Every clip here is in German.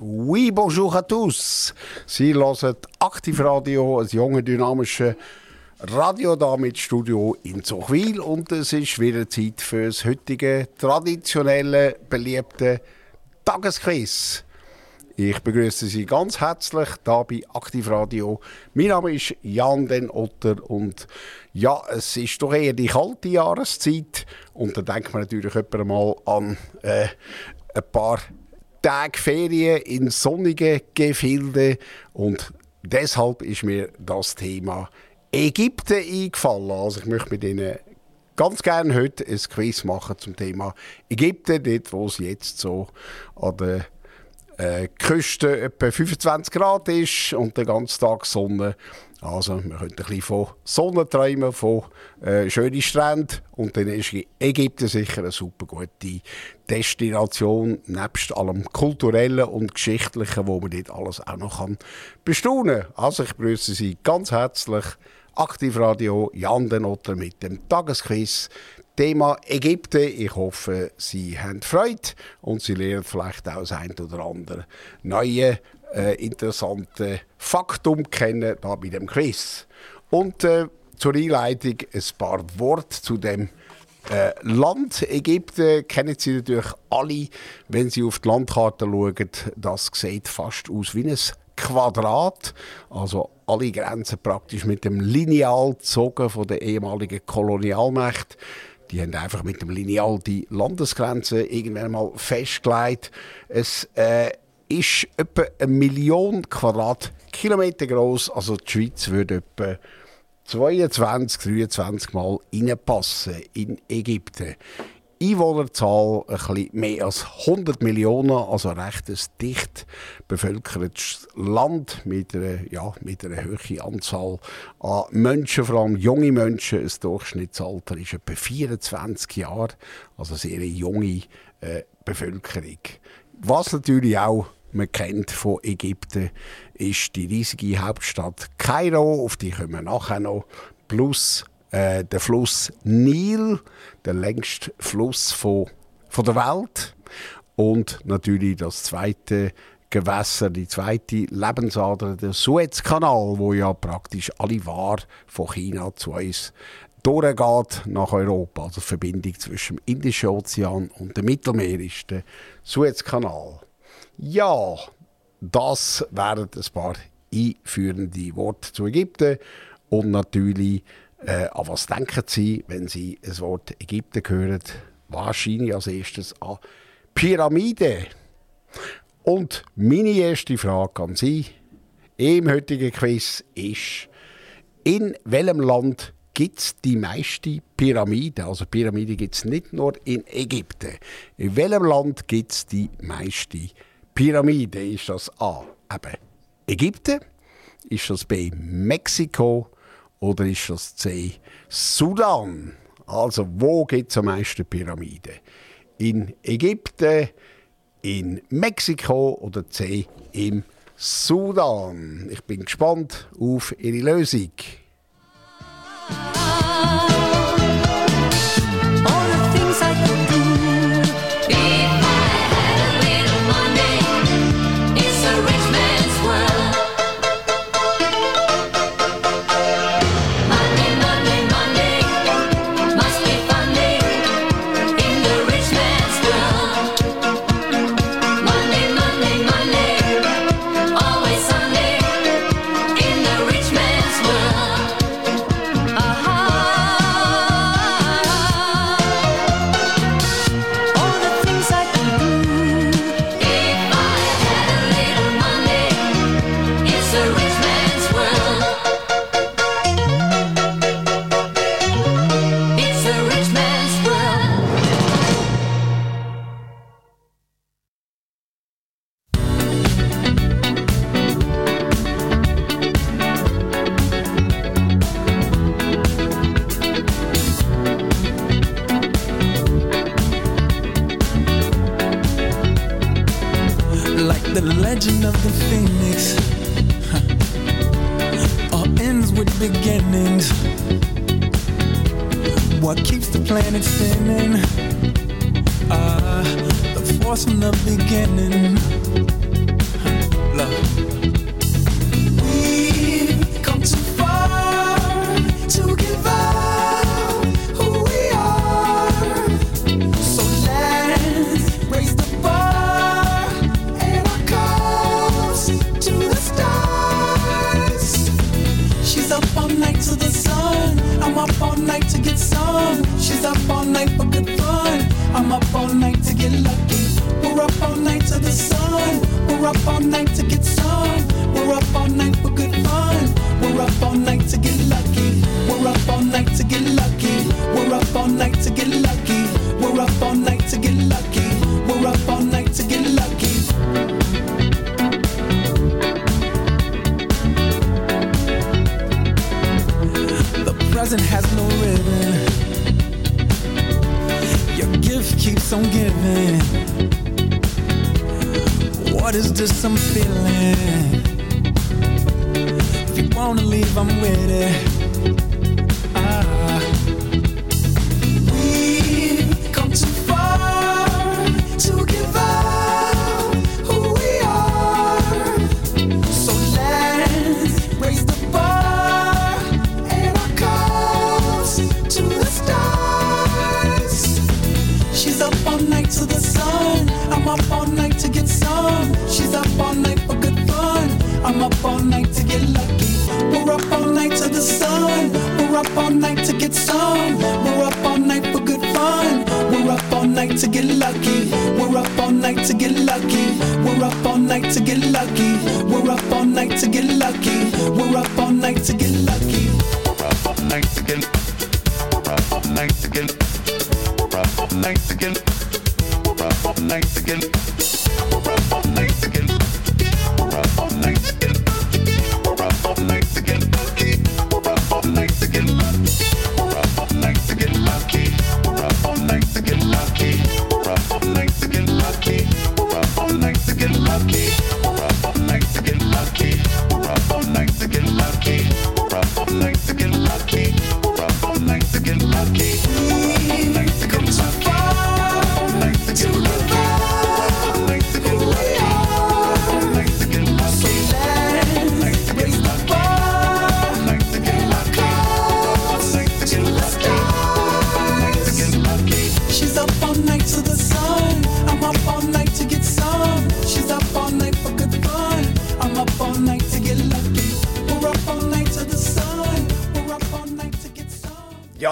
Oui, bonjour à tous. Sie hören Aktivradio, ein junge, dynamische Radio da mit Studio in Zuchwil und es ist wieder Zeit für das heutige traditionelle, beliebte Tagesquiz. Ich begrüße Sie ganz herzlich da bei Aktivradio. Mein Name ist Jan Den Otter und ja, es ist doch eher die kalte Jahreszeit und da denkt man natürlich mal an äh, ein paar Tage Ferien in sonnigen Gefilden und deshalb ist mir das Thema Ägypten eingefallen. Also ich möchte mit Ihnen ganz gerne heute ein Quiz machen zum Thema Ägypten, dort wo es jetzt so an der äh, Küste etwa 25 Grad ist und den ganzen Tag Sonne. Also man könnte ein bisschen von Sonne träumen, von äh, schönen Stränden und dann ist Ägypten sicher eine super gute Destination, nebst allem Kulturellen und Geschichtlichen, wo man dort alles auch noch kann bestaunen kann. Also ich begrüße Sie ganz herzlich. Aktivradio Jan Denotter mit dem Tagesquiz Thema Ägypten. Ich hoffe, Sie haben Freude und Sie lernen vielleicht auch das ein oder andere neue, äh, interessante Faktum kennen da bei dem Quiz. Und äh, zur Einleitung ein paar Worte zu dem äh, Land Ägypten kennen Sie natürlich alle, wenn Sie auf die Landkarte schauen. Das sieht fast aus wie ein Quadrat, also alle Grenzen praktisch mit dem Lineal gezogen von der ehemaligen Kolonialmacht. Die haben einfach mit dem Lineal die Landesgrenzen irgendwann mal festgelegt. Es äh, ist etwa eine Million Quadratkilometer groß. Also die Schweiz würde etwa 22, 23 Mal reinpassen in Ägypten. Einwohnerzahl ein bisschen mehr als 100 Millionen, also recht ein dicht bevölkertes Land mit einer, ja, mit einer hohen Anzahl an Menschen, vor allem junge Menschen. Das Durchschnittsalter ist etwa 24 Jahre, also sehr junge äh, Bevölkerung. Was natürlich auch man kennt von Ägypten, ist die riesige Hauptstadt Kairo, auf die kommen wir nachher noch, plus äh, der Fluss Nil, der längste Fluss von, von der Welt. Und natürlich das zweite Gewässer, die zweite Lebensader, der Suezkanal, wo ja praktisch alle Waren von China zu uns durchgeht nach Europa. Also die Verbindung zwischen dem Indischen Ozean und dem Mittelmeer ist der Suezkanal. Ja, das wären ein paar einführende Worte zu Ägypten und natürlich äh, an was denken Sie, wenn Sie das Wort Ägypten hören? Wahrscheinlich als erstes an Pyramide. Und meine erste Frage an Sie im heutigen Quiz ist, in welchem Land gibt es die meisten Pyramiden? Also Pyramiden gibt es nicht nur in Ägypten. In welchem Land gibt es die meisten Pyramiden? Ist das A. Eben Ägypten? Ist das B. Mexiko? Oder ist das C? Sudan. Also, wo gibt es am meisten Pyramiden? In Ägypten, in Mexiko oder C? Im Sudan. Ich bin gespannt auf Ihre Lösung.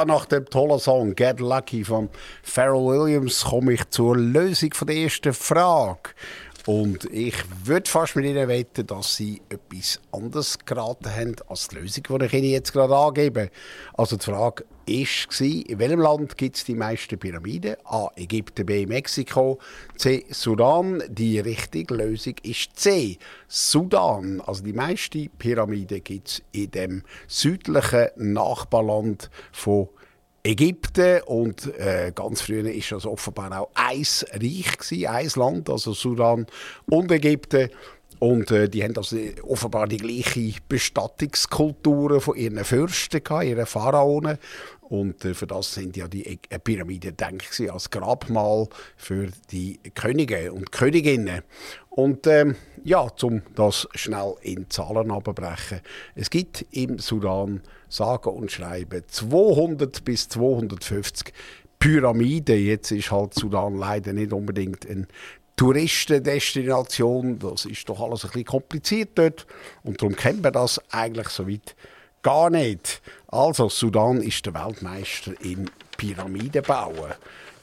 Nach dem tollen Song Get Lucky von Pharrell Williams komme ich zur Lösung von der ersten Frage. Und ich würde fast mit Ihnen wetten, dass Sie etwas anderes geraten haben als die Lösung, die ich Ihnen jetzt gerade angebe. Also die Frage war, in welchem Land gibt es die meisten Pyramiden? A. Ägypten, B. Mexiko, C. Sudan. Die richtige Lösung ist C. Sudan. Also die meisten Pyramiden gibt es in dem südlichen Nachbarland von Ägypten und äh, ganz früher ist das offenbar auch ein Reich gewesen, ein Land, also Sudan und Ägypten. Und äh, die haben also offenbar die gleiche Bestattungskultur von ihren Fürsten gehabt, ihren Pharaonen. Und äh, für das sind ja die Ä- Pyramiden gedacht gewesen, als Grabmal für die Könige und Königinnen. Und ähm, ja, um das schnell in Zahlen abzubrechen. Es gibt im Sudan sage und schreibe 200 bis 250 Pyramiden. Jetzt ist halt Sudan leider nicht unbedingt ein Touristendestination. Das ist doch alles ein bisschen kompliziert dort. Und darum kennen wir das eigentlich so weit gar nicht. Also, Sudan ist der Weltmeister im Pyramidenbauen.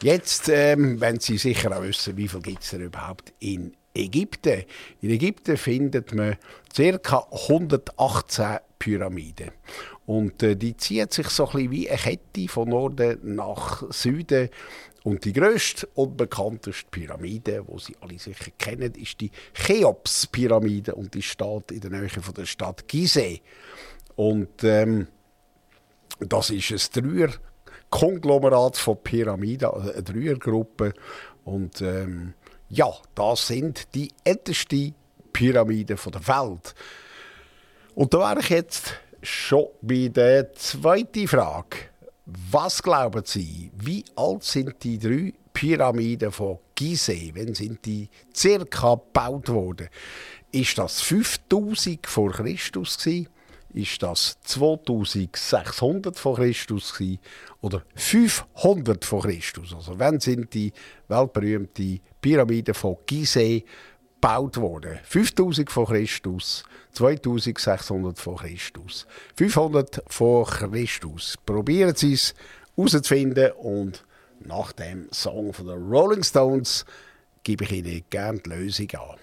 Jetzt, ähm, wenn Sie sicher auch wissen, wie viel gibt es denn überhaupt in Ägypten. In Ägypten findet man ca. 118 Pyramiden. Und äh, die zieht sich so ein bisschen wie eine Kette von Norden nach Süden. Und die grösste und bekannteste Pyramide, die Sie alle sicher kennen, ist die Cheops-Pyramide und die steht in der Nähe von der Stadt Gizeh. Und ähm, das ist ein Dreier-Konglomerat von Pyramiden, also eine Dreiergruppe. Und ähm, ja, das sind die ältesten Pyramiden der Welt. Und da wäre ich jetzt schon bei der zweiten Frage. Was glauben Sie, wie alt sind die drei Pyramiden von Gizeh? Wann sind die circa gebaut worden? Ist das 5000 vor Christus gewesen? Ist das 2600 vor Christus oder 500 vor Christus? Also wann sind die weltberühmten Pyramiden von Gizeh gebaut worden. 5000 vor Christus, 2600 vor Christus, 500 vor Christus. Probieren Sie es herauszufinden und nach dem Song von den Rolling Stones gebe ich Ihnen gerne die Lösung an.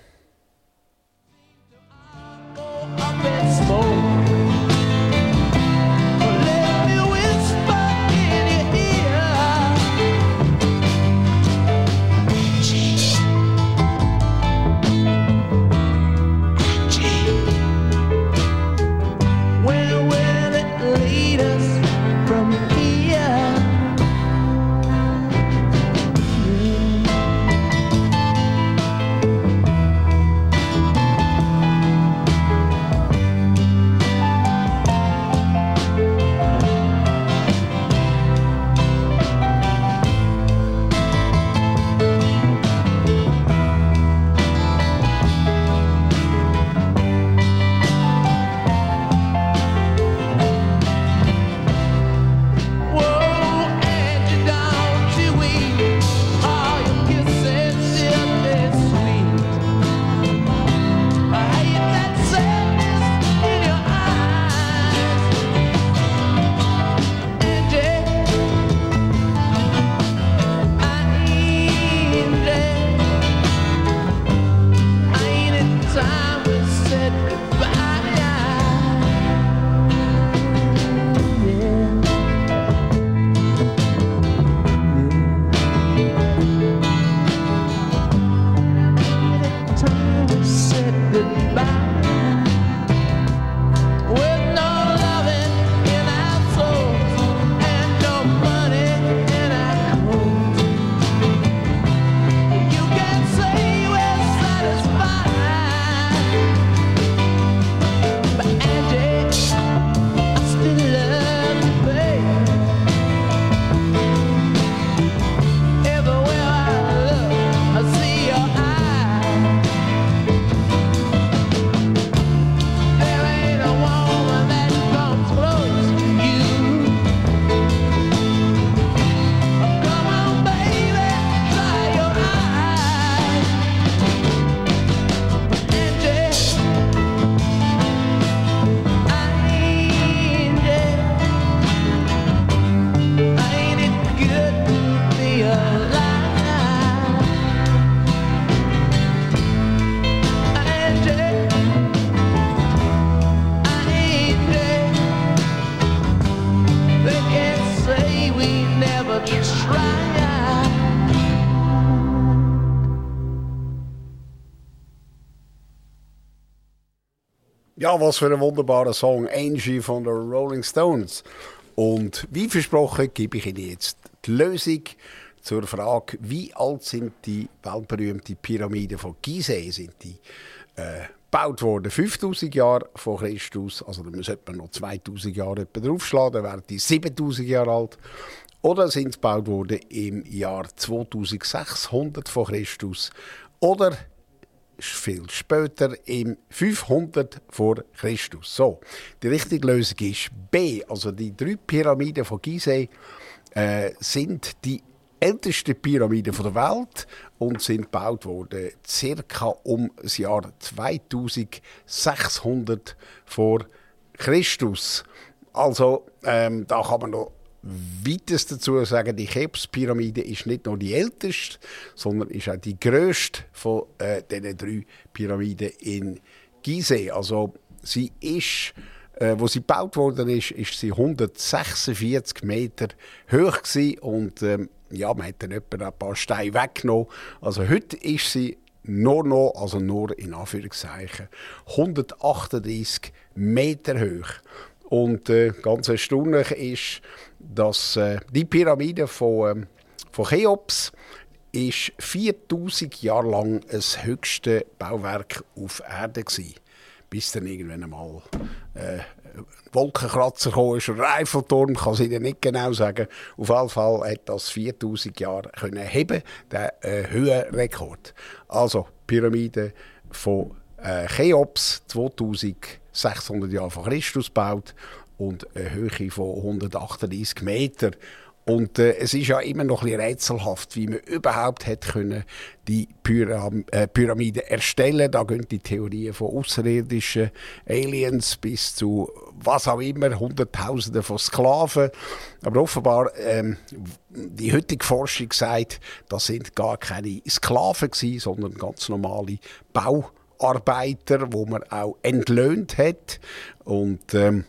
Ja, was für ein wunderbarer Song. Angie von den Rolling Stones. Und wie versprochen gebe ich Ihnen jetzt die Lösung zur Frage, wie alt sind die weltberühmten Pyramiden von Gizeh? Sind die äh, gebaut worden 5000 Jahre vor Christus? Also da sollte man noch 2000 Jahre draufschlagen, dann wären die 7000 Jahre alt. Oder sind sie gebaut worden im Jahr 2600 vor Christus? Oder viel später im 500 vor Christus. So, die richtige Lösung ist B. Also die drei Pyramiden von Gizeh äh, sind die ältesten Pyramiden der Welt und sind gebaut worden circa um das Jahr 2600 vor Christus. Also ähm, da kann man noch weiteres dazu sagen, die Cheops-Pyramide ist nicht nur die älteste, sondern ist auch die grösste von äh, diesen drei Pyramiden in Gizeh. Also sie ist, äh, wo sie gebaut worden ist, ist sie 146 Meter hoch gewesen und ähm, ja, man hat dann etwa ein paar Steine weggenommen. Also heute ist sie nur noch, also nur in Anführungszeichen, 138 Meter hoch. Und äh, ganz erstaunlich ist, dass äh, die Pyramide von, ähm, von Cheops ist 4000 Jahre lang das höchste Bauwerk auf Erde war. Bis dann irgendwann einmal äh, Wolkenkratzer kam ist Eiffelturm, kann ich Ihnen nicht genau sagen. Auf jeden Fall hat das 4000 Jahre können heben, der äh, Höhenrekord. Also Pyramide von äh, Cheops 2600 Jahre vor Christus gebaut und eine Höhe von 138 Meter. Und äh, es ist ja immer noch ein bisschen rätselhaft, wie man überhaupt hätte können die Pyram äh, Pyramide erstellen. Da gehen die Theorien von außerirdischen Aliens bis zu was auch immer, Hunderttausende von Sklaven. Aber offenbar ähm, die heutige Forschung sagt, das sind gar keine Sklaven gewesen, sondern ganz normale Bauarbeiter, wo man auch entlöhnt hat und ähm,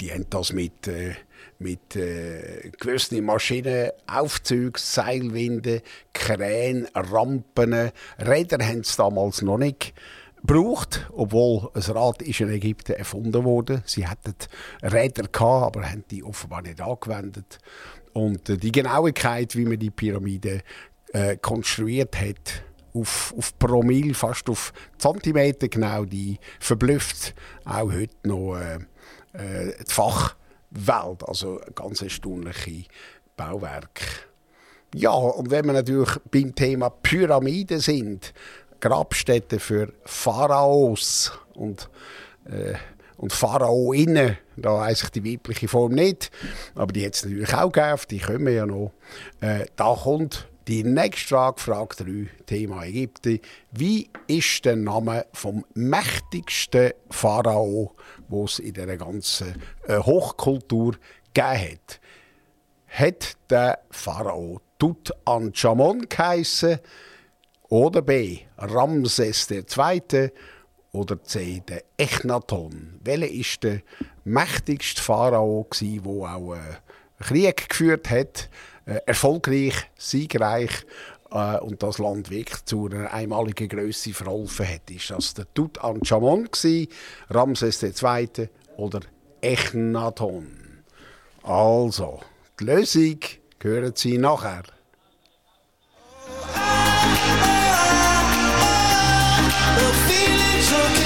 die haben das mit, äh, mit äh, gewissen Maschinen, Aufzüge, Seilwinden, Krähen, Rampen, Räder haben sie damals noch nicht gebraucht, obwohl ein Rad ist in Ägypten erfunden wurde. Sie hatten Räder gehabt, aber haben die offenbar nicht angewendet. Und äh, die Genauigkeit, wie man die Pyramide äh, konstruiert hat, auf, auf Promille, fast auf Zentimeter genau, die verblüfft auch heute noch äh, äh, die Fachwelt. Also ganz erstaunliche Bauwerk. Ja, und wenn wir natürlich beim Thema Pyramiden sind, Grabstätten für Pharaos und, äh, und Pharaoinnen, da weiss ich die weibliche Form nicht, aber die hat es natürlich auch gegeben, die kommen ja noch. Äh, da kommt die nächste Frage, Frage 3, Thema Ägypten. Wie ist der Name vom mächtigsten Pharao, wo es in der ganzen äh, Hochkultur gegeben hat? Hat der Pharao Tutanchamun geheissen? Oder B. Ramses II. Oder C. Der Echnaton? Welcher ist der mächtigste Pharao, der auch äh, Krieg geführt hat? Äh, erfolgreich, siegreich äh, und das Land wirklich zu einer einmaligen Größe verholfen hat. Ist das der Tutanchamun Ramses II. oder Echnaton? Also, die Lösung hören Sie nachher. The feeling drunken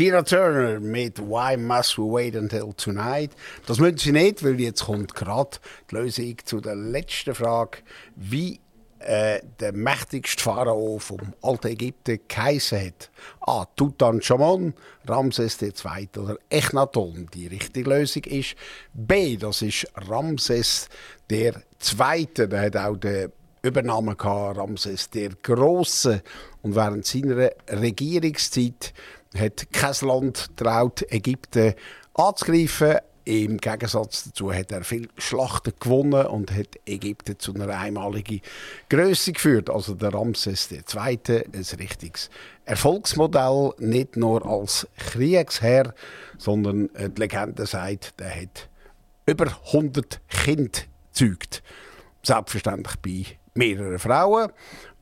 Tina Turner mit Why Must We Wait Until Tonight. Das müssen Sie nicht, weil jetzt kommt gerade die Lösung zu der letzten Frage. Wie äh, der mächtigste Pharao vom alten Ägypten geheißen hat. A. Tutanchamun, Ramses II. oder Echnaton. Die richtige Lösung ist B. Das ist Ramses II. Der hat auch den Übernahme gehabt, Ramses der Große. Und während seiner Regierungszeit hat kein Land traut, Ägypten anzugreifen. Im Gegensatz dazu hat er viele Schlachten gewonnen und hat Ägypten zu einer einmaligen Größe geführt. Also der Ramses II. ein richtiges Erfolgsmodell, nicht nur als Kriegsherr, sondern äh, die Legende sagt, er hat über 100 Kinder gezeugt. Selbstverständlich bei mehreren Frauen.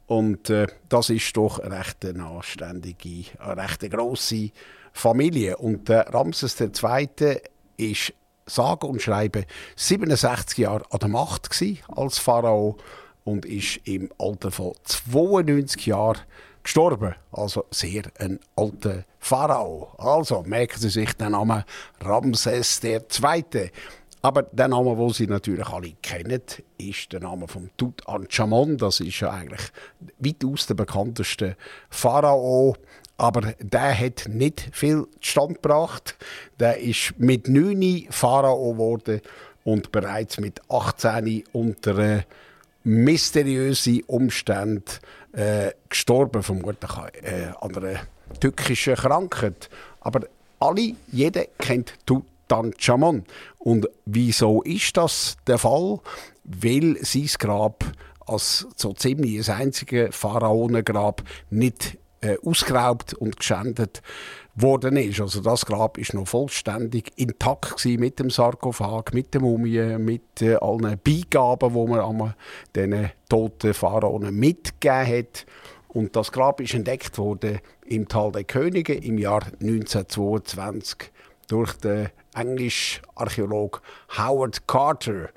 Und äh, das ist doch eine recht anständige, eine recht grosse Familie. Und der Ramses II. ist sage und schreibe 67 Jahre an der Macht als Pharao und ist im Alter von 92 Jahren gestorben. Also sehr ein alter Pharao. Also merken Sie sich den Namen Ramses II. Aber der Name, den Sie natürlich alle kennen, ist der Name von Tutanchamun. Das ist ja eigentlich weitaus der bekannteste Pharao. Aber der hat nicht viel Stand gebracht. Der ist mit 9 Pharao geworden und bereits mit 18 unter äh, mysteriösen Umständen äh, gestorben, vermutlich äh, an einer tückischen Krankheit. Aber alle, jeder kennt Tutanchamun. Und wieso ist das der Fall? Weil sein Grab als so ziemlich das einzige Pharaonengrab nicht äh, ausgeraubt und geschändet worden ist. Also das Grab ist noch vollständig intakt gewesen mit dem Sarkophag, mit der Mumie, mit äh, allen Beigaben, wo man an den toten Pharaonen mitgegeben hat. Und das Grab ist entdeckt worden im Tal der Könige im Jahr 1922 durch den englischen Archäolog Howard Carter.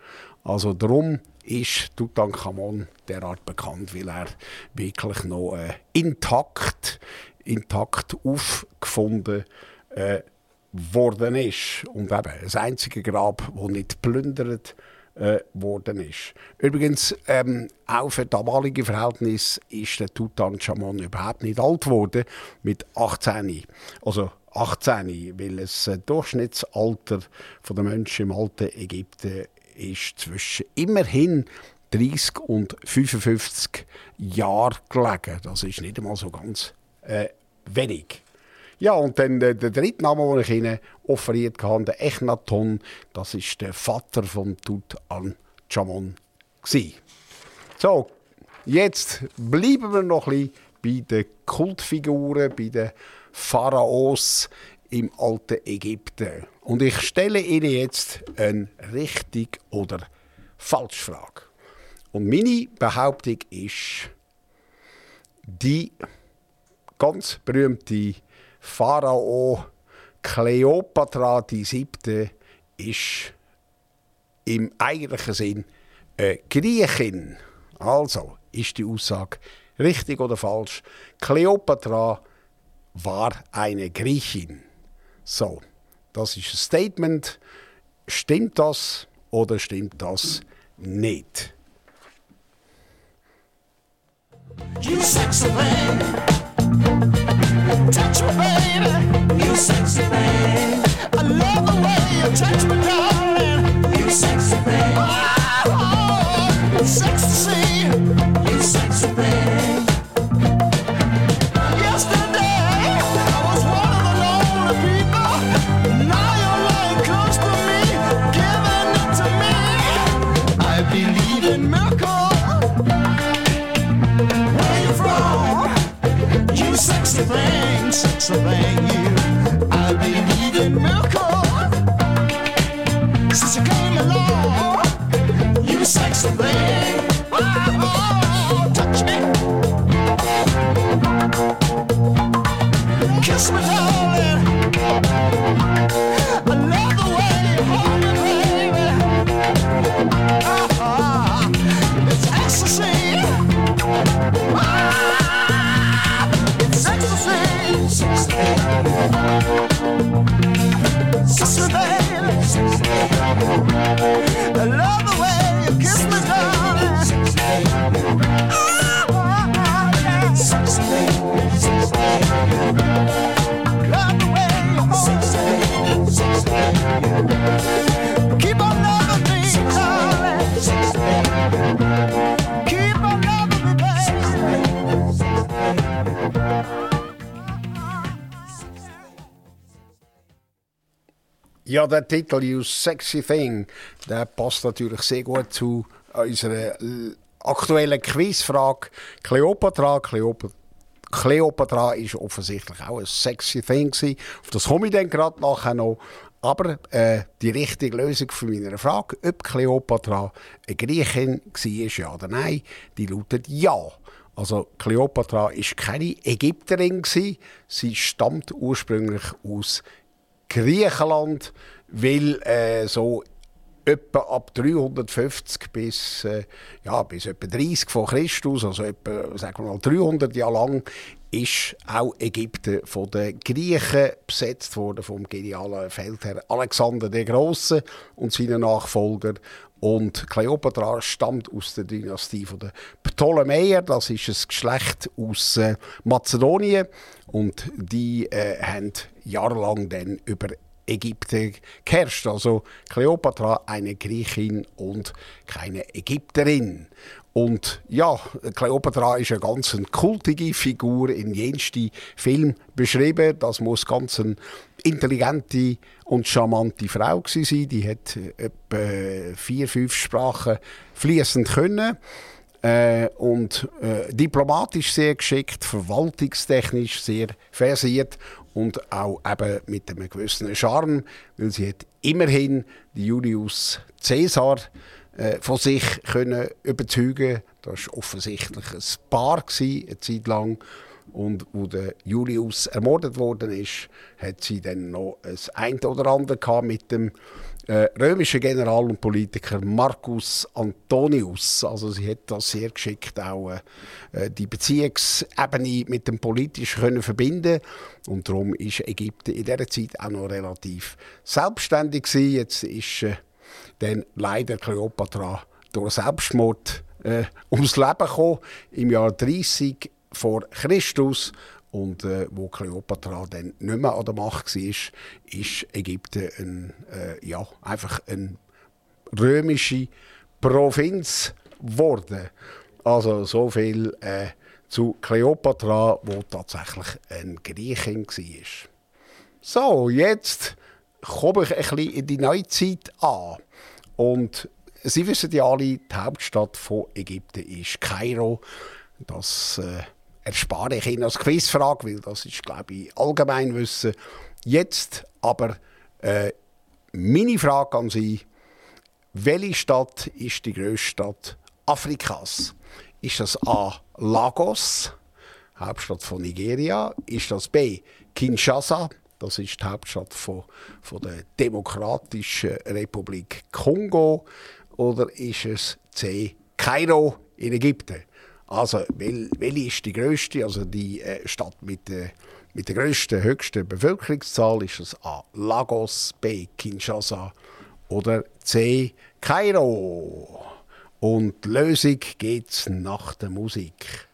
Also darum ist Tutankhamon derart bekannt, weil er wirklich noch äh, intakt, intakt aufgefunden äh, worden ist. Und eben das einzige Grab, das nicht plündert äh, worden ist. Übrigens, ähm, auch für damalige Verhältnisse ist der Tutanchamun überhaupt nicht alt geworden, mit 18. Also 18, weil das äh, Durchschnittsalter der Menschen im alten Ägypten ist zwischen immerhin 30 und 55 Jahren gelegen. Das ist nicht einmal so ganz äh, wenig. Ja, und dann der, der dritte Name, den ich Ihnen offeriert habe, der Echnaton, das ist der Vater von Tutanchamun. So, jetzt bleiben wir noch ein bisschen bei den Kultfiguren, bei den Pharaos im alten Ägypten. Und ich stelle Ihnen jetzt eine richtig oder falsch Frage. Und meine Behauptung ist, die ganz berühmte Pharao Kleopatra die siebte ist im eigentlichen Sinn eine Griechin. Also ist die Aussage richtig oder falsch? Kleopatra war eine Griechin. So, das ist ein Statement. Stimmt das oder stimmt das nicht? You sexy thing. Touch me, baby. You sexy thing. I love the way you touch me, darling. Thing, sexy thing, you. I believe in miracles. Ja, der Titel You Sexy Thing, der passt natürlich sehr gut zu unserer aktuellen Quizfrage. Cleopatra, Cleopatra. Cleopatra ist offensichtlich auch ein sexy Thing. Auf das komme ich dann gerade nachher noch. Aber die richtige Lösung für meine Frage, ob Cleopatra eine Griechin war, ja oder nein, die lautet ja. Also Cleopatra ist keine Ägypterin. Sie stammt ursprünglich aus Griechenland, weil äh, so etwa ab 350 bis, äh, ja, bis etwa 30 vor Christus, also etwa sagen wir mal 300 Jahre lang, ist auch Ägypten von den Griechen besetzt worden, vom genialen Feldherr Alexander der Große und seinen Nachfolger. Und Kleopatra stammt aus der Dynastie der Ptolemäer. Das ist ein Geschlecht aus äh, Mazedonien. Und die äh, haben jahrelang dann über Ägypten geherrscht. Also Kleopatra eine Griechin und keine Ägypterin. Und ja, Kleopatra ist eine ganz kultige Figur in jensten Film beschrieben. Das muss ganz eine intelligente und charmante Frau sein. Die hat etwa vier, fünf Sprachen fließend können. Äh, und äh, diplomatisch sehr geschickt, verwaltungstechnisch sehr versiert und auch eben mit einem gewissen Charme, weil sie hat immerhin Julius Caesar äh, von sich können überzeugen. Das war offensichtlich ein Paar eine Zeit lang. Und wo der Julius ermordet worden ist, hat sie dann noch ein ein oder andere mit dem äh, römischen General und Politiker Marcus Antonius. Also sie hat das sehr geschickt auch äh, die Beziehungsebene mit dem Politischen können verbinden und darum ist Ägypten in dieser Zeit auch noch relativ selbstständig gewesen. Jetzt ist äh, dann leider Kleopatra durch Selbstmord äh, ums Leben gekommen im Jahr 30 vor Christus und äh, wo Kleopatra dann nicht mehr an der Macht war, ist Ägypten ein, äh, ja, einfach eine römische Provinz geworden. Also so viel äh, zu Kleopatra, wo tatsächlich eine Griechin war. So, jetzt komme ich ein bisschen in die Neuzeit an. Und Sie wissen ja alle, die Hauptstadt von Ägypten ist Kairo. Das äh, erspare ich Ihnen als Quizfrage, weil das ist, glaube ich, Allgemeinwissen. Jetzt aber äh, meine Frage an Sie. Welche Stadt ist die grösste Stadt Afrikas? Ist das A. Lagos, Hauptstadt von Nigeria? Ist das B. Kinshasa? Das ist die Hauptstadt von, von der Demokratischen Republik Kongo. Oder ist es C. Kairo in Ägypten? Also, wel, welche ist die grösste, also die äh, Stadt mit der, mit der grössten, höchsten Bevölkerungszahl? Ist es A. Lagos, B. Kinshasa oder C. Kairo? Und die Lösung geht's nach der Musik.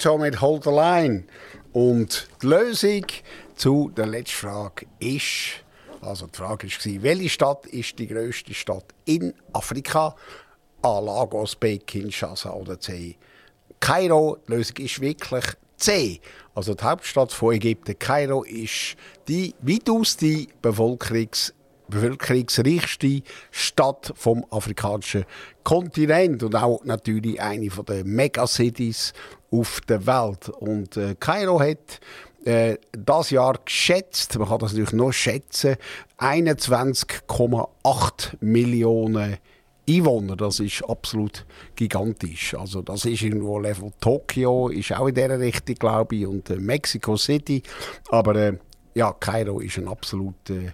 Toto mit Hold the Line. Und die Lösung zu der letzten Frage ist, also die Frage war, welche Stadt ist die grösste Stadt in Afrika? A. Lagos, B. Kinshasa oder C. Kairo. Die Lösung ist wirklich C. Also die Hauptstadt von Ägypten, Kairo, ist die weitaus die Bevölkerungs bevölkerungsreichste Stadt vom afrikanischen Kontinent und auch natürlich eine der Megacities auf der Welt. Und äh, Kairo hat äh, das Jahr geschätzt, man kann das natürlich noch schätzen, 21,8 Millionen Einwohner. Das ist absolut gigantisch. Also das ist irgendwo Level Tokio, ist auch in dieser Richtung, glaube ich, und äh, Mexico City. Aber äh, ja, Kairo ist eine absolute äh,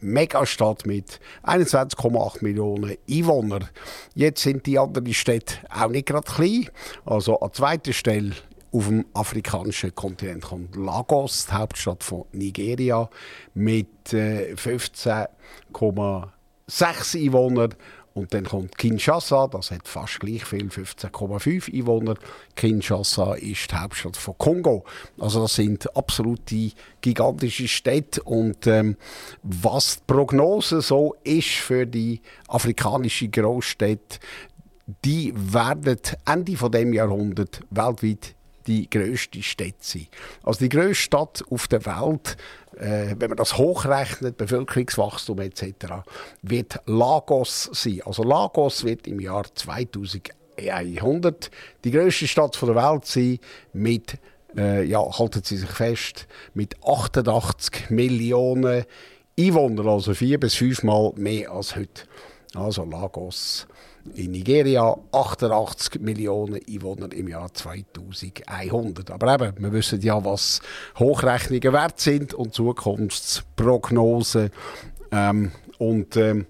Megastadt mit 21,8 Millionen Einwohnern. Jetzt sind die anderen Städte auch nicht gerade klein. Also an zweiter Stelle auf dem afrikanischen Kontinent kommt Lagos, die Hauptstadt von Nigeria, mit äh, 15,6 Einwohnern. Und dann kommt Kinshasa, das hat fast gleich viel, 15,5 Einwohner. Kinshasa ist die Hauptstadt von Kongo. Also das sind absolute gigantische Städte. Und ähm, was die Prognose so ist für die afrikanische Großstädte, die werden Ende von dem Jahrhundert weltweit die grösste Stadt sein. Also die grösste Stadt auf der Welt, äh, wenn man das hochrechnet, Bevölkerungswachstum etc., wird Lagos sein. Also Lagos wird im Jahr 2100 die grösste Stadt der Welt sein mit äh, ja, halten Sie sich fest, mit 88 Millionen Einwohnern, also vier bis fünfmal mehr als heute. Also Lagos in Nigeria 88 Millionen Einwohner im Jahr 2100. Aber eben, wir wissen ja, was Hochrechnungen wert sind und Zukunftsprognosen. Ähm, und ähm,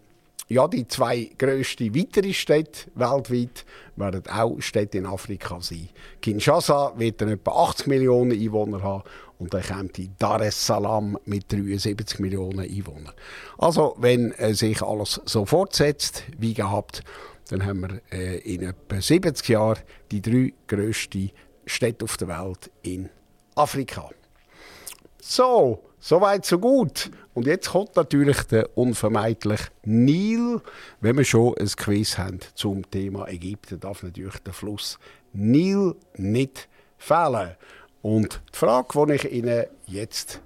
ja, die zwei grössten weitere Städte weltweit werden auch Städte in Afrika sein. Kinshasa wird dann etwa 80 Millionen Einwohner haben und dann kommt die Dar es Salaam mit 73 Millionen Einwohnern. Also, wenn äh, sich alles so fortsetzt wie gehabt, dann haben wir äh, in etwa 70 Jahren die drei grössten Städte auf der Welt in Afrika. So, soweit so gut. Und jetzt kommt natürlich der unvermeidliche Nil. Wenn wir schon ein Quiz haben zum Thema Ägypten, darf natürlich der Fluss Nil nicht fehlen. Und die Frage, die ich Ihnen jetzt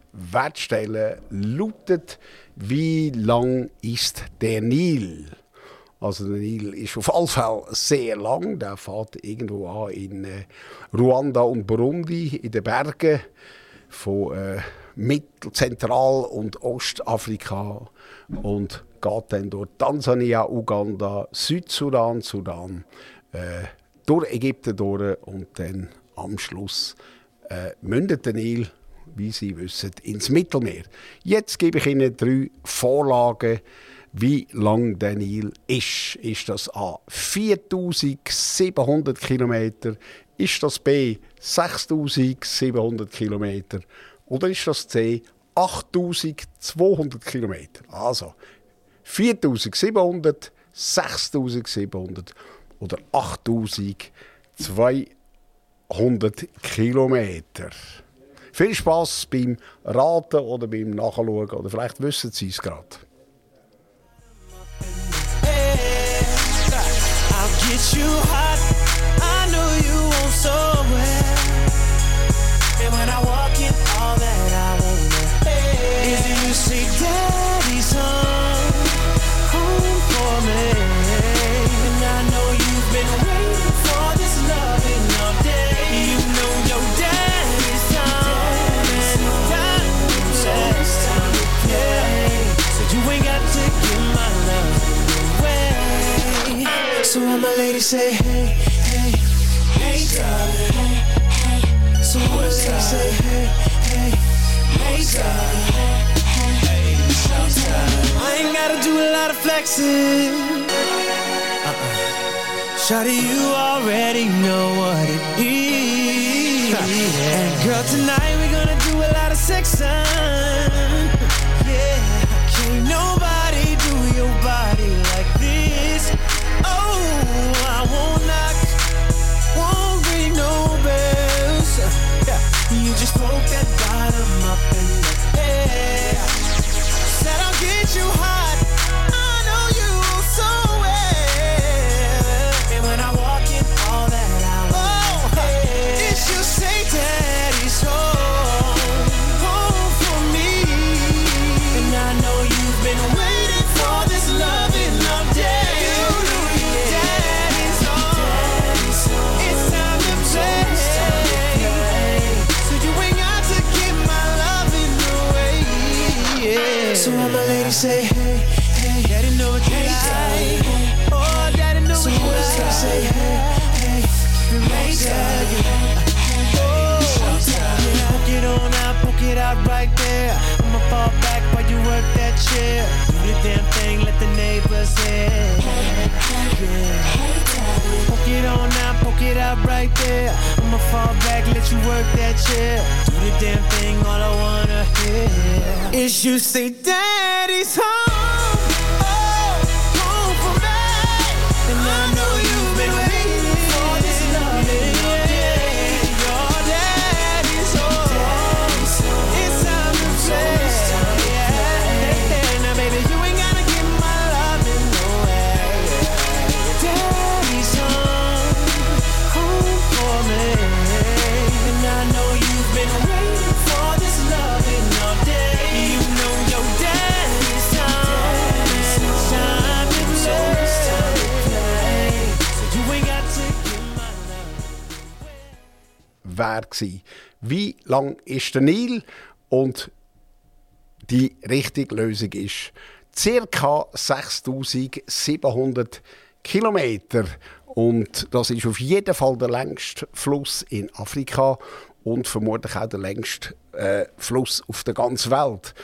stellen, lautet, wie lang ist der Nil? Also der Nil ist auf alle Fälle sehr lang. Der fährt irgendwo an in äh, Ruanda und Burundi in den Bergen von äh, Mittel-, Zentral- und Ostafrika und geht dann durch Tansania, Uganda, Südsudan, Sudan, äh, durch Ägypten durch und dann am Schluss äh, mündet der Nil, wie Sie wissen, ins Mittelmeer. Jetzt gebe ich Ihnen drei Vorlagen, wie lang der Nil ist. Ist das A 4700 Kilometer? Ist das B 6700 Kilometer? Oder ist das C 8200 Kilometer? Also 4700, 6700 oder 8200 Kilometer. Viel Spaß beim Raten oder beim Nachschauen oder vielleicht wissen Sie es gerade. Get you hot. Say, hey, hey, hey, darling, hey, hey. So when my lady say, hey, hey, hey, darling, hey, hey, hey, I ain't gotta do a lot of flexing. Uh-uh. Shawty, you already know what it is. And girl, tonight we're gonna do a lot of sexing. You say, Daddy's home. Gsi. Wie lang ist der Nil? Und die richtige Lösung ist ca. 6700 Kilometer. Und das ist auf jeden Fall der längste Fluss in Afrika und vermutlich auch der längste äh, Fluss auf der ganzen Welt.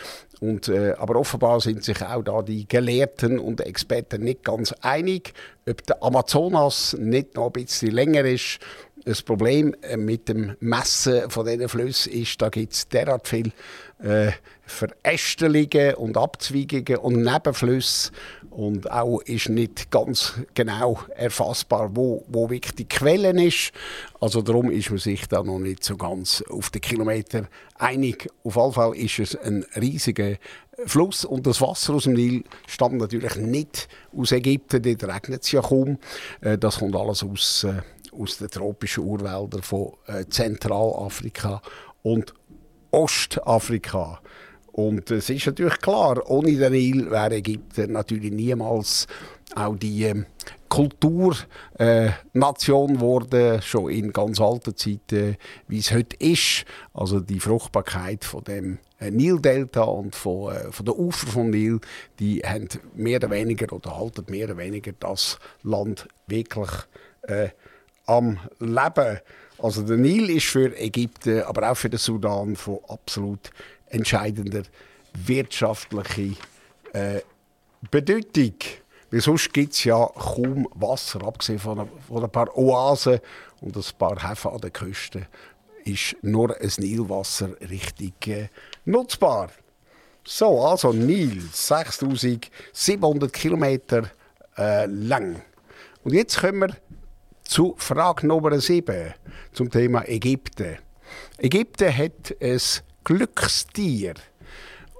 Und, äh, aber offenbar sind sich auch da die Gelehrten und Experten nicht ganz einig, ob der Amazonas nicht noch ein bisschen länger ist. Das Problem äh, mit dem Messen von diesen Flüssen ist, da gibt es derart viel äh, Verästelungen und Abzweigungen und Nebenflüsse. Und auch ist nicht ganz genau erfassbar, wo, wo wirklich die Quellen ist. Also darum ist man sich da noch nicht so ganz auf den Kilometer einig. Auf jeden Fall ist es ein riesiger Fluss und das Wasser aus dem Nil stammt natürlich nicht aus Ägypten, dort regnet es ja kaum. Äh, Das kommt alles aus, äh, aus den tropischen Urwäldern von äh, Zentralafrika und Ostafrika. Und es ist natürlich klar, ohne den Nil wäre Ägypten natürlich niemals auch die ähm, Kulturnation äh, geworden, schon in ganz alten Zeiten, wie es heute ist. Also die Fruchtbarkeit von dem äh, Nildelta und von, äh, von den Ufer vom Nil, die haben mehr oder weniger oder halten mehr oder weniger das Land wirklich äh, am Leben. Also der Nil ist für Ägypten, aber auch für den Sudan von absolut entscheidender wirtschaftlicher äh, Bedeutung. Weil sonst gibt es ja kaum Wasser, abgesehen von, ein- von ein paar Oasen und ein paar Häfen an der Küste, ist nur ein Nilwasser richtig äh, nutzbar. So, also Nil, 6700 Kilometer äh, lang. Und jetzt kommen wir zu Frage Nummer 7 zum Thema Ägypten. Ägypten hat ein Glückstier.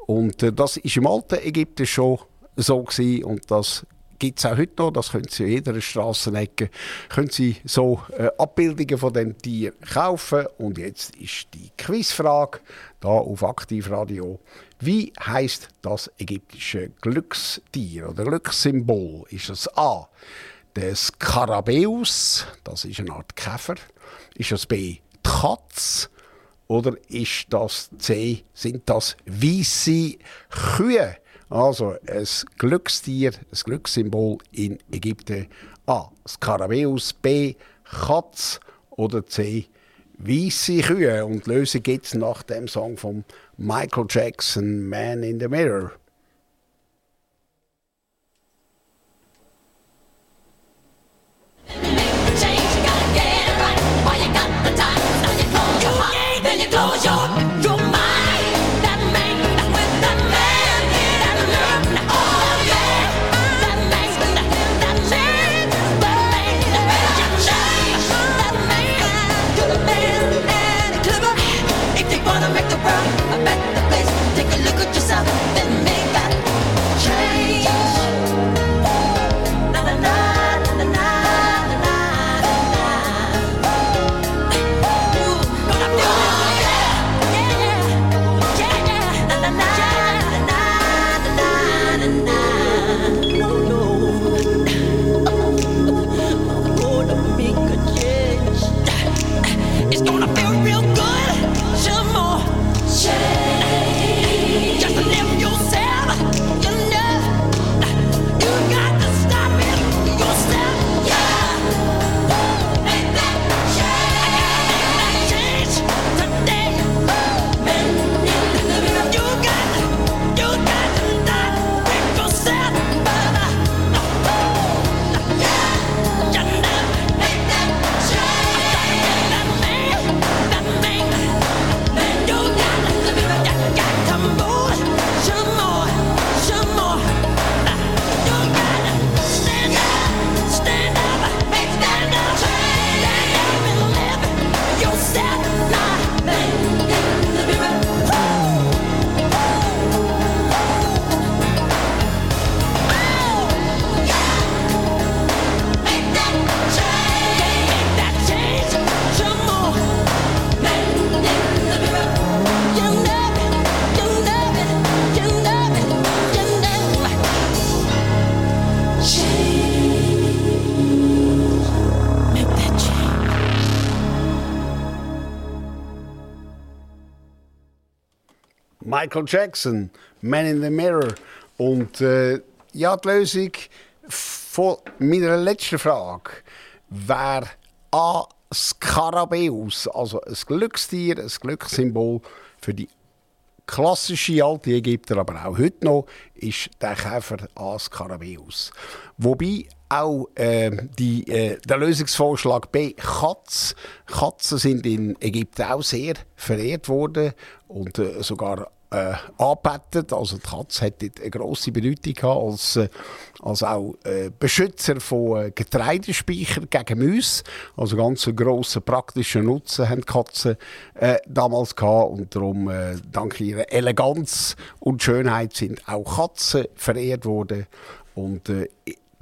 Und äh, das ist im alten Ägypten schon so gewesen, und das gibt es auch heute noch. Das können Sie in jeder Strassenecke können Sie so äh, Abbildungen von dem Tier kaufen. Und jetzt ist die Quizfrage da auf Aktivradio. Wie heißt das ägyptische Glückstier oder Glückssymbol? Ist es A. Der Skarabäus, das ist eine Art Käfer. Ist das B. Die Katz? Oder ist das C, sind das weiße Kühe? Also ein Glückstier, ein Glückssymbol in Ägypten. A. Skarabäus, B. Katz oder C. Weiße Kühe. Und die Lösung gibt es nach dem Song von Michael Jackson, Man in the Mirror. Close your, Michael Jackson, Man in the Mirror. Und äh, ja, die Lösung von meiner letzten Frage wäre A. Skarabäus, also ein Glückstier, ein Glückssymbol für die klassische alte Ägypter, aber auch heute noch, ist der Käfer A. Skarabäus. Wobei auch äh, die, äh, der Lösungsvorschlag B, Katz. Katzen sind in Ägypten auch sehr verehrt worden und äh, sogar äh, angebettet. Also die Katze hat eine grosse Bedeutung gehabt als, äh, als auch äh, Beschützer von äh, Getreidespeichern gegen Mäuse. Also ganz einen grossen praktischen Nutzen haben die Katzen äh, damals gehabt und darum äh, dank ihrer Eleganz und Schönheit sind auch Katzen verehrt worden und äh,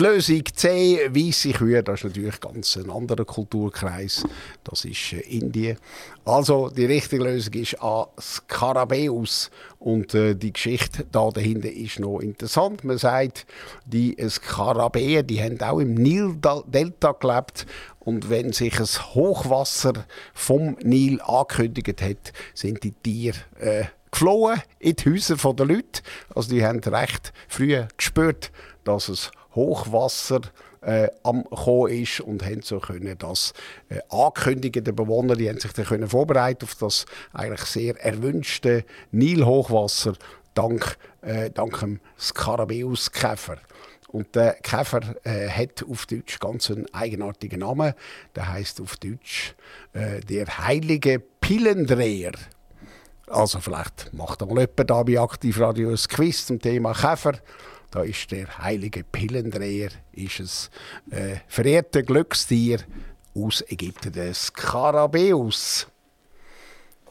die Lösung C, weisse Kühe, das ist natürlich ganz ein anderer Kulturkreis. Das ist äh, Indien. Also die richtige Lösung ist A. Skarabäus. Und äh, die Geschichte da dahinter ist noch interessant. Man sagt, die Skarabäen, die haben auch im Nildelta gelebt. Und wenn sich ein Hochwasser vom Nil angekündigt hat, sind die Tiere äh, geflohen in die Häuser der Leute. Also die haben recht früh gespürt, dass es Hochwasser äh, am kommen ist und haben so können das äh, ankündigen. Die Bewohner die haben sich dann können vorbereiten auf das eigentlich sehr erwünschte Nilhochwasser dank, äh, dank dem Skarabäus-Käfer. Und der Käfer äh, hat auf Deutsch ganz einen eigenartigen Namen. Der heißt auf Deutsch äh, der heilige Pillendreher. Also vielleicht macht einmal jemand da bei Aktivradio ein Quiz zum Thema Käfer. Da ist der heilige Pillendreher, ist es äh, verehrte Glückstier aus Ägypten, der Skarabäus.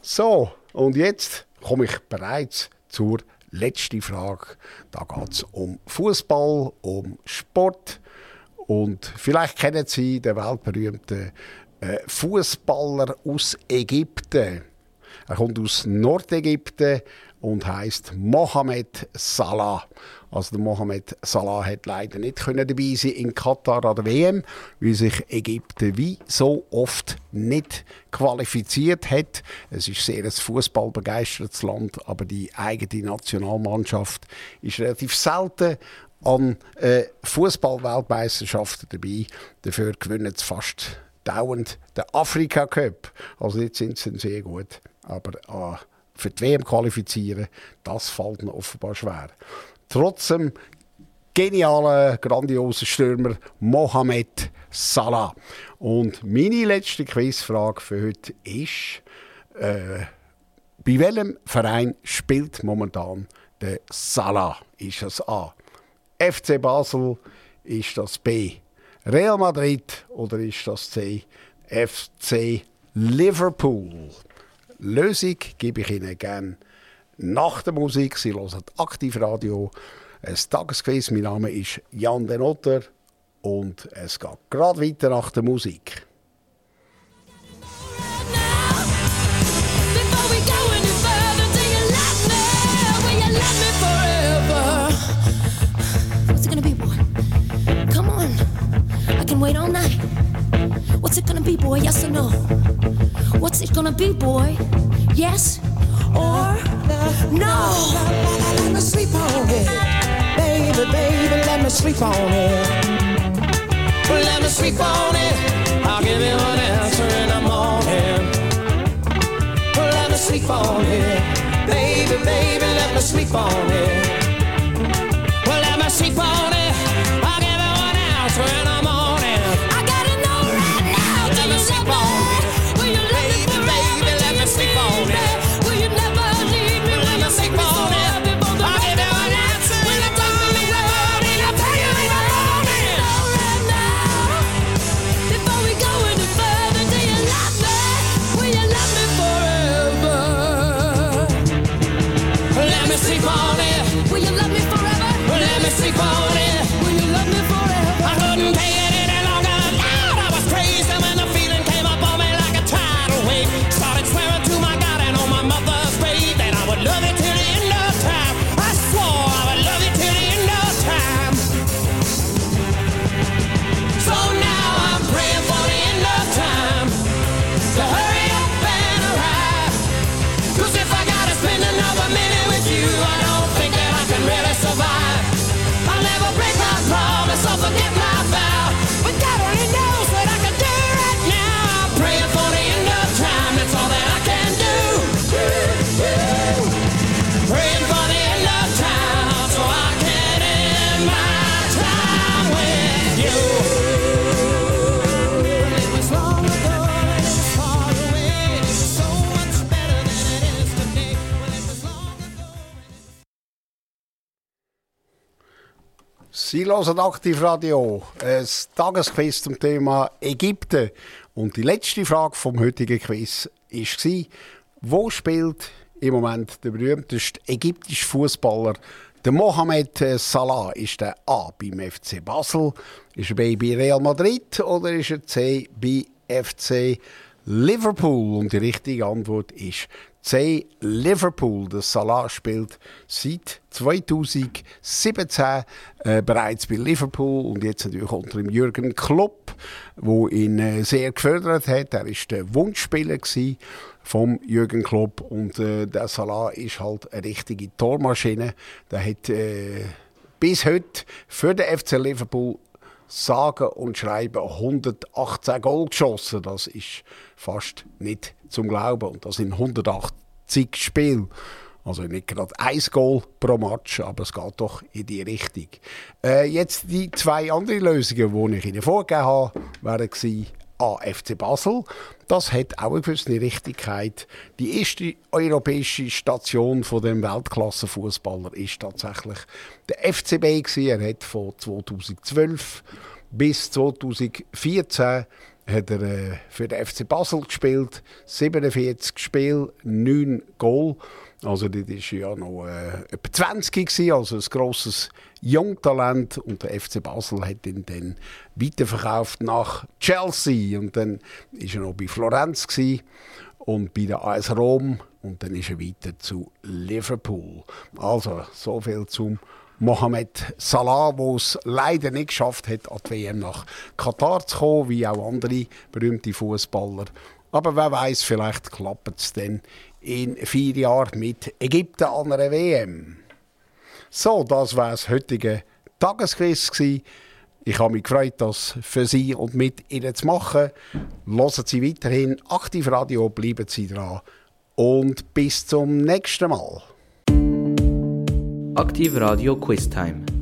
So, und jetzt komme ich bereits zur letzten Frage. Da geht es um Fußball, um Sport. Und vielleicht kennen Sie den weltberühmten äh, Fußballer aus Ägypten. Er kommt aus Nordägypten und heißt Mohamed Salah. Also der Mohamed Salah hat leider nicht können dabei sein in Katar an der WM, weil sich Ägypten wie so oft nicht qualifiziert hat. Es ist sehr ein fußballbegeistertes Land, aber die eigene Nationalmannschaft ist relativ selten an äh, Fußball-Weltmeisterschaften dabei. Dafür gewinnen sie fast dauernd den Afrika Cup. Also jetzt sind sie sehr gut, aber äh, für die WM qualifizieren, das fällt ihnen offenbar schwer. Trotzdem genialer, grandioser Stürmer Mohamed Salah. Und meine letzte Quizfrage für heute ist, äh, bei welchem Verein spielt momentan der Salah? Ist das A. FC Basel? Ist das B. Real Madrid? Oder ist das C. FC Liverpool? Lösung gebe ich Ihnen gerne nach der Musik. Sie hören Aktivradio, ein Tagesquiz. Mein Name ist Jan Den Otter und es geht gerade weiter nach der Musik. Wait all night. What's it gonna be, boy? Yes or no? What's it gonna be, boy? Yes or no? Let me sleep on it. Baby, baby, let me sleep on it. Let me sleep on it. I'll give you an answer in the morning. Let me sleep on it. Baby, baby, let me sleep on it. Well, let me sleep on it. Hören Aktivradio, ein Tagesquiz zum Thema Ägypten. Und die letzte Frage vom heutigen Quiz war, wo spielt im Moment der berühmteste ägyptische Fußballer der Mohamed Salah? Ist der A beim FC Basel, ist er B bei Real Madrid oder ist er C bei FC Liverpool? Und die richtige Antwort ist C. Liverpool. Der Salah spielt seit 2017 äh, bereits bei Liverpool und jetzt natürlich unter dem Jürgen Klopp, wo ihn äh, sehr gefördert hat. Er ist der Wunschspieler gewesen vom Jürgen Klopp und äh, der Salah ist halt eine richtige Tormaschine. Der hat äh, bis heute für den FC Liverpool sagen und schreiben 118 Goal geschossen. Das ist fast nicht zum Glauben. Und das sind 180 Spiele. Also nicht gerade ein Goal pro Match, aber es geht doch in die Richtung. Äh, jetzt die zwei anderen Lösungen, die ich Ihnen vorgegeben habe, wären gewesen, A. FC Basel. Das hat auch eine gewisse Richtigkeit. Die erste europäische Station von dem Weltklassenfußballer ist tatsächlich der FCB. Er hat von 2012 bis 2014 hat er äh, für den FC Basel gespielt, 47 Spiele, 9 Goal. Also das war ja noch äh, etwa 20 gewesen, also ein grosses Jungtalent und der FC Basel hat ihn dann weiterverkauft nach Chelsea und dann ist er noch bei Florenz gewesen und bei der AS Rom und dann ist er weiter zu Liverpool. Also so viel zum Mohamed Salah, der es leider nicht geschafft hat, an die WM nach Katar zu kommen, wie auch andere berühmte Fußballer. Aber wer weiß, vielleicht klappt es dann in vier Jahren mit Ägypten an einer WM. So, das war das heutige Tagesquiz. Ich habe mich gefreut, das für Sie und mit Ihnen zu machen. Hören Sie weiterhin aktiv Radio, bleiben Sie dran und bis zum nächsten Mal. Aktiv Radio Quiz Time.